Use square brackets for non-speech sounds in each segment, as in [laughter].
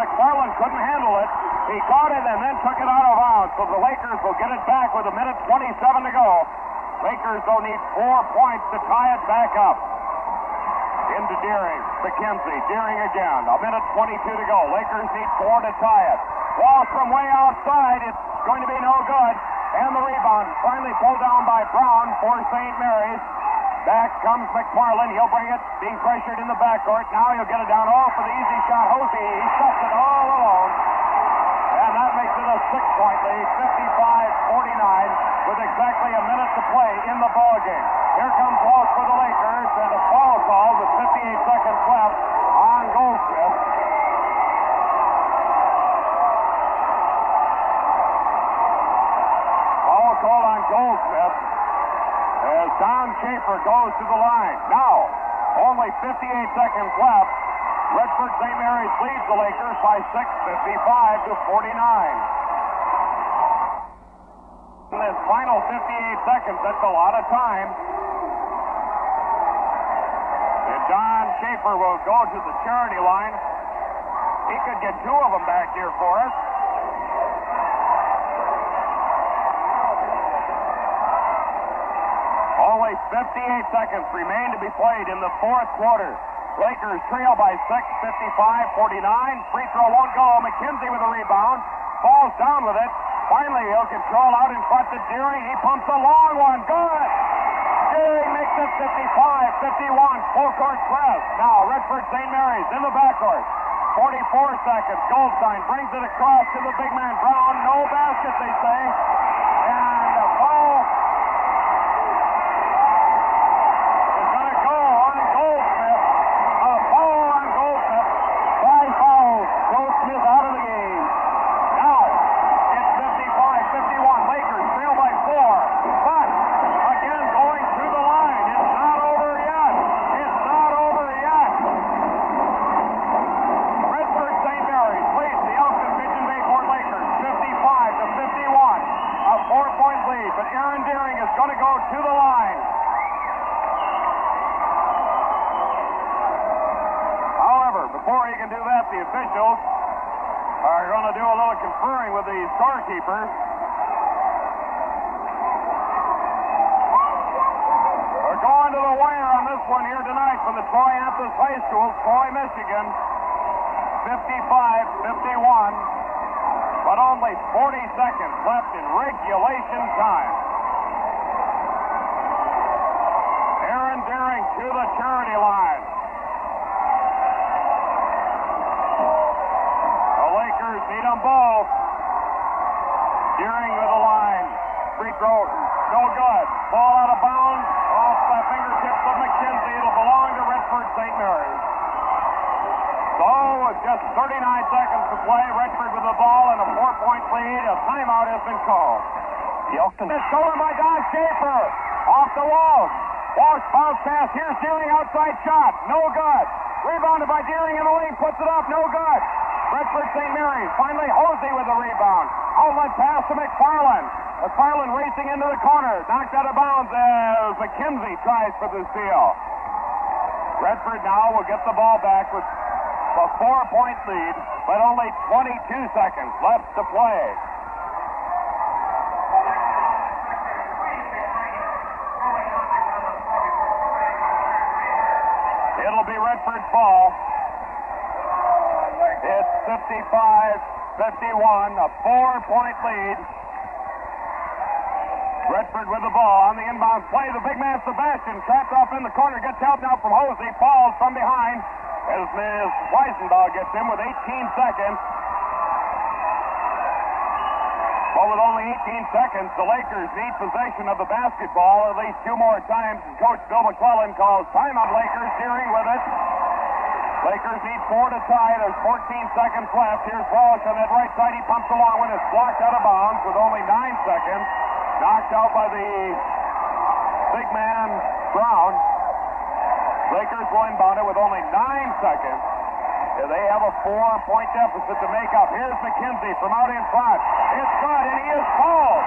McFarland couldn't handle it. He caught it and then took it out of bounds. So the Lakers will get it back with a minute 27 to go. Lakers will need four points to tie it back up. Into Deering. McKenzie. Deering again. A minute 22 to go. Lakers need four to tie it. Ball from way outside. It's going to be no good. And the rebound finally pulled down by Brown for St. Mary's. Back comes McFarland. He'll bring it, being pressured in the backcourt. Now he'll get it down. Oh, for the easy shot. Hosey, he shuts it all alone. And that makes it a six-point lead, 55-49, with exactly a minute to play in the ball game. Here comes Walsh for the Lakers, and a foul call with 58 seconds left on Goldsmith. Foul call on Goldsmith as Don Schaefer goes to the line. Now, only 58 seconds left. Redford St. Mary's leads the Lakers by 6, 55 to 49. In this final 58 seconds, that's a lot of time. And Don Schaefer will go to the charity line. He could get two of them back here for us. Only 58 seconds remain to be played in the fourth quarter. Lakers trail by 6, 55-49. Free throw won't go. McKenzie with a rebound. Falls down with it. Finally, he'll control out in front to Deering. He pumps a long one. Good. Deering makes it 55-51. Full court press. Now, Redford St. Mary's in the backcourt. 44 seconds. Goldstein brings it across to the big man Brown. No basket, they say. And a foul is going to go on Goldsmith. A foul on Goldsmith. Five fouls. Goldsmith out of the game. Now, it's 55-51. Lakers trail by four. But, again, going to the line. It's not over yet. It's not over yet. Redford St. Mary's leads the Elkton Pigeon Bayport Lakers 55 to 51. A four-point lead, but Aaron Deering is going to go to the line. He can do that, the officials are going to do a little conferring with the scorekeeper. We're going to the wire on this one here tonight from the Troy Athens High School, Troy, Michigan. 55-51, but only 40 seconds left in regulation time. Aaron Deering to the charity line. Lakers need them both. Deering with the line. Free throw, no good. Ball out of bounds, off the fingertips of McKenzie. It'll belong to Redford St. Mary's. So, with just 39 seconds to play, Redford with the ball and a four-point lead. A timeout has been called. The Elkton. Stolen by Don Schaefer. Off the wall. Walsh bounce pass. Here's Deering outside shot. No good. Rebounded by Deering in the lane. Puts it up. No good. Redford St. Mary's. Finally, Hosey with the rebound. Outlet pass to McFarland. McFarland racing into the corner. Knocked out of bounds as McKenzie tries for the steal. Redford now will get the ball back with a four-point lead, but only 22 seconds left to play. It'll be Redford's ball. It's 55-51, a four-point lead. Redford with the ball on the inbound play. The big man Sebastian trapped off in the corner. Gets help now from Hosey. Falls from behind as Ms. Weisendahl gets him with 18 seconds. Well, with only 18 seconds, the Lakers need possession of the basketball at least two more times. Coach Bill McClellan calls timeout Lakers. Deering with it. Lakers need four to tie. There's 14 seconds left. Here's Walsh on that right side. He pumps along when it's blocked out of bounds with only nine seconds. Knocked out by the big man, Brown. Lakers will inbound it with only nine seconds. They have a four-point deficit to make up. Here's McKenzie from out in front. It's good, and he is fouled.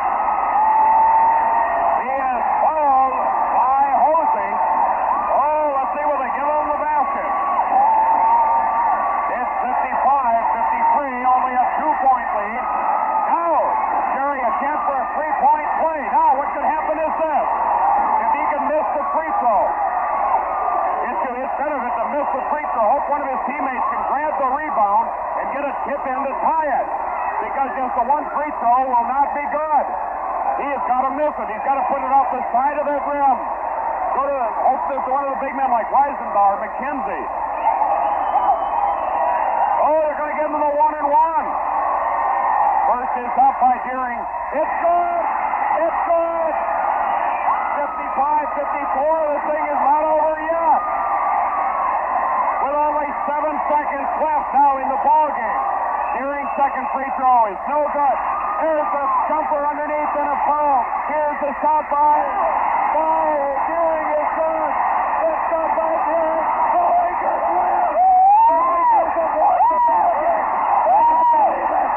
He is fouled by Hosey. Oh, let's see what they give him the basket. It's 55-54. one of his teammates can grab the rebound and get a tip in to tie it. Because just the one free throw will not be good. He has got to miss it. He's got to put it off the side of that rim. Go to hope there's one of the big men like Weisenbauer, McKenzie. Oh, they're going to give him the one and one. First is up by Deering. It's good. It's good. 55 54. This thing is not over yet. Seven seconds left now in the ball game. Deering's second free throw is no good. Here's a jumper underneath and a foul. Here's the shot by. By Deering is good. It's up by Deering. The Lakers win. The Lakers have won the ball game. I can't believe it.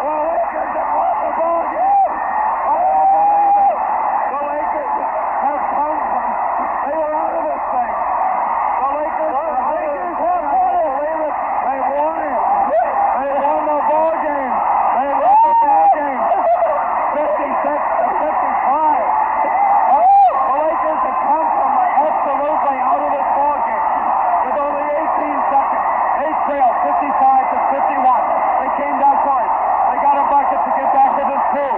The Lakers have won the ball game. I don't believe it. The Lakers have come from. They were out of this thing. The Lakers. The Lakers won. I can't believe it. They won it. They won the ball game. They won the ball game. 56 to 55. Oh, the Lakers have come from absolutely out of this ball game with only 18 seconds. They trailed 55 to 51. They came down court. They got a bucket to get back within two.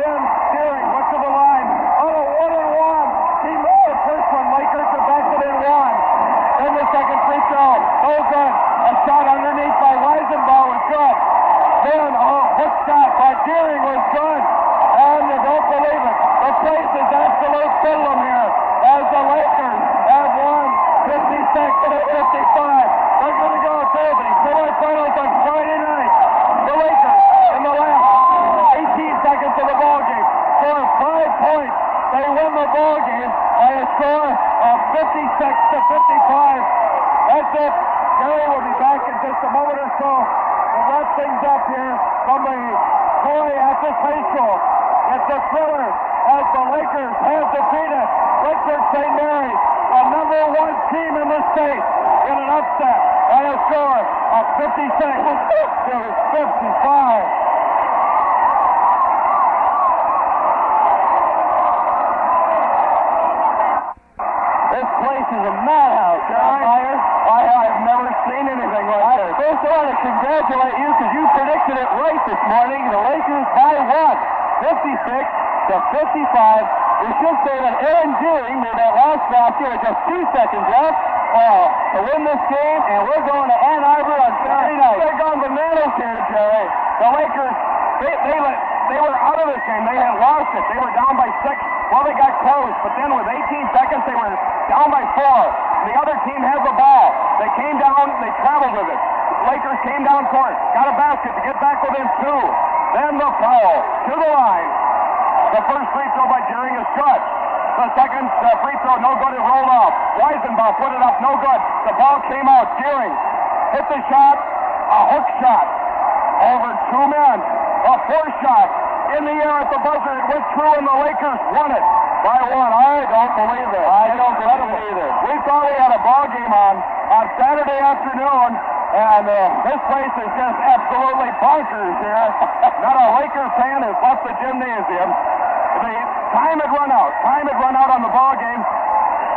Then Deering went to the line. On a one and one. He missed the first one. Lakers are back within one. Then the second free throw. No good. A shot underneath by Weisenbauer was good. Then oh, a hook shot by Deering was good. And you don't believe it. The place is absolute bedlam here as the Lakers have won 56 to 55. They're going to go to the semifinals on Friday night. The Lakers in the last 18 seconds of the ball game score five points. They win the ball game by a score of 56 to 55. That's it. Gary will be back in just a moment or so to wrap things up here from the Troy Athens High School. It's a thriller as the Lakers have defeated Richard St. Mary's, the number one team in the state, in an upset by a score of 56 to 55. This place is a madhouse, John Meyer. I, seen anything like this. First, I want to congratulate you because you predicted it right this morning. The Lakers by one, 56 to 55. We should say that Aaron Deering made that last basket with just two seconds left uh, to win this game, and we're going to Ann Arbor on Saturday night. They're going bananas here, Jerry. The Lakers, they, they, they were out of this game. They had lost it. They were down by six. Well, they got close, but then with 18 seconds, they were down by four. The other team has the ball. They came down, they traveled with it. Lakers came down court, got a basket to get back within two. Then the foul to the line. The first free throw by Deering is good. The second uh, free throw, no good, it rolled off. Weisenbach put it up, no good. The ball came out. Deering hit the shot, a hook shot over two men. A four shot in the air at the buzzer. It went through, and the Lakers won it by one. I don't believe it. I don't believe it either. We thought we had a ball game on on Saturday afternoon, and uh, this place is just absolutely bonkers here. Not a Laker fan has left the gymnasium. The time had run out. Time had run out on the ball game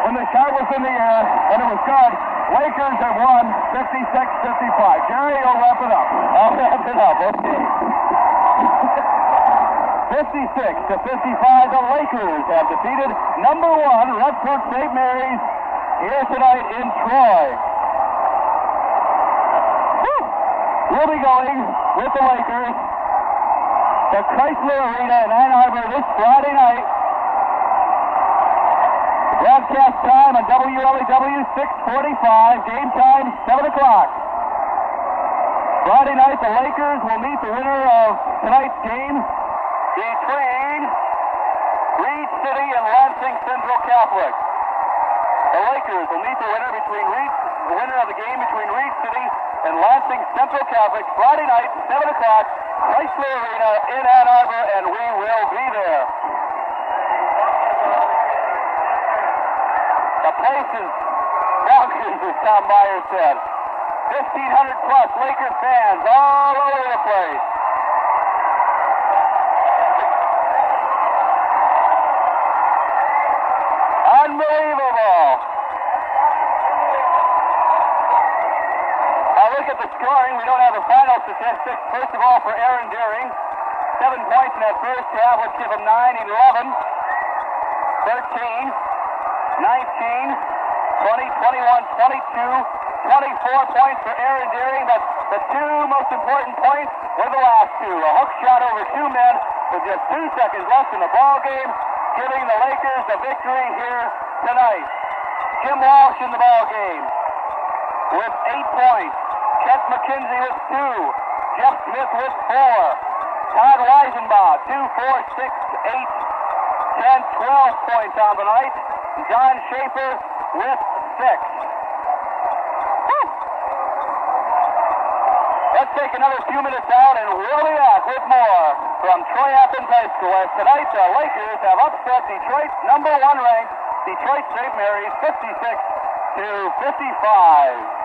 when the shot was in the air, and it was good. Lakers have won 56-55. Jerry, you'll wrap it up. I'll wrap it up. Okay. [laughs] 56 to 55, the Lakers have defeated number one Redford St. Mary's here tonight in Troy. We'll be going with the Lakers to Chrysler Arena in Ann Arbor this Friday night. Broadcast time on WLEW 645. Game time 7 o'clock. Friday night, the Lakers will meet the winner of tonight's game between Reed City and Lansing Central Catholic. The Lakers will meet the winner between Reed, the winner of the game between Reed City and Lansing Central Catholic Friday night, 7 o'clock, Chrysler Arena in Ann Arbor, and we will be there. The place is bonkers, as Tom Meyer said. 1,500 plus Lakers fans all over the place. Unbelievable. at the scoring. We don't have the final statistics. First of all, for Aaron Deering, seven points in that first half. Let's give him 9, 11, 13, 19, 20, 21, 22, 24 points for Aaron Deering, but the two most important points were the last two. A hook shot over two men with just two seconds left in the ball game, giving the Lakers the victory here tonight. Jim Walsh in the ball game with eight points. Chet McKenzie with two. Jeff Smith with four. Todd Weisenbaugh, two, four, six, eight, ten, twelve points on the night. John Schaefer with six. Let's take another few minutes out and we'll be back with more from Troy Athens High School as tonight the Lakers have upset Detroit's number one ranked Detroit St. Mary's 56 to 55.